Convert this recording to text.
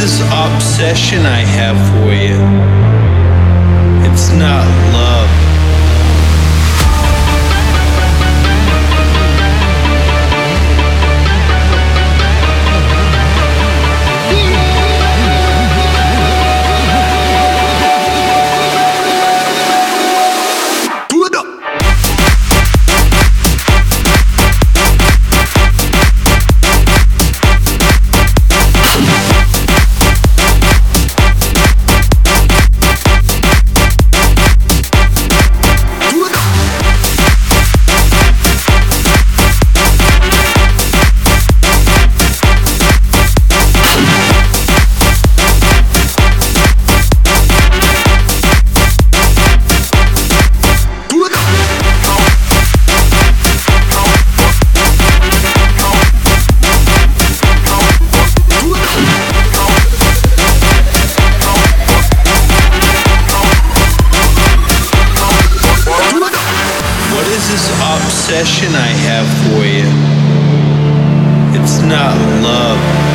This obsession I have for you? It's not love. Obsession I have for you? It's not love.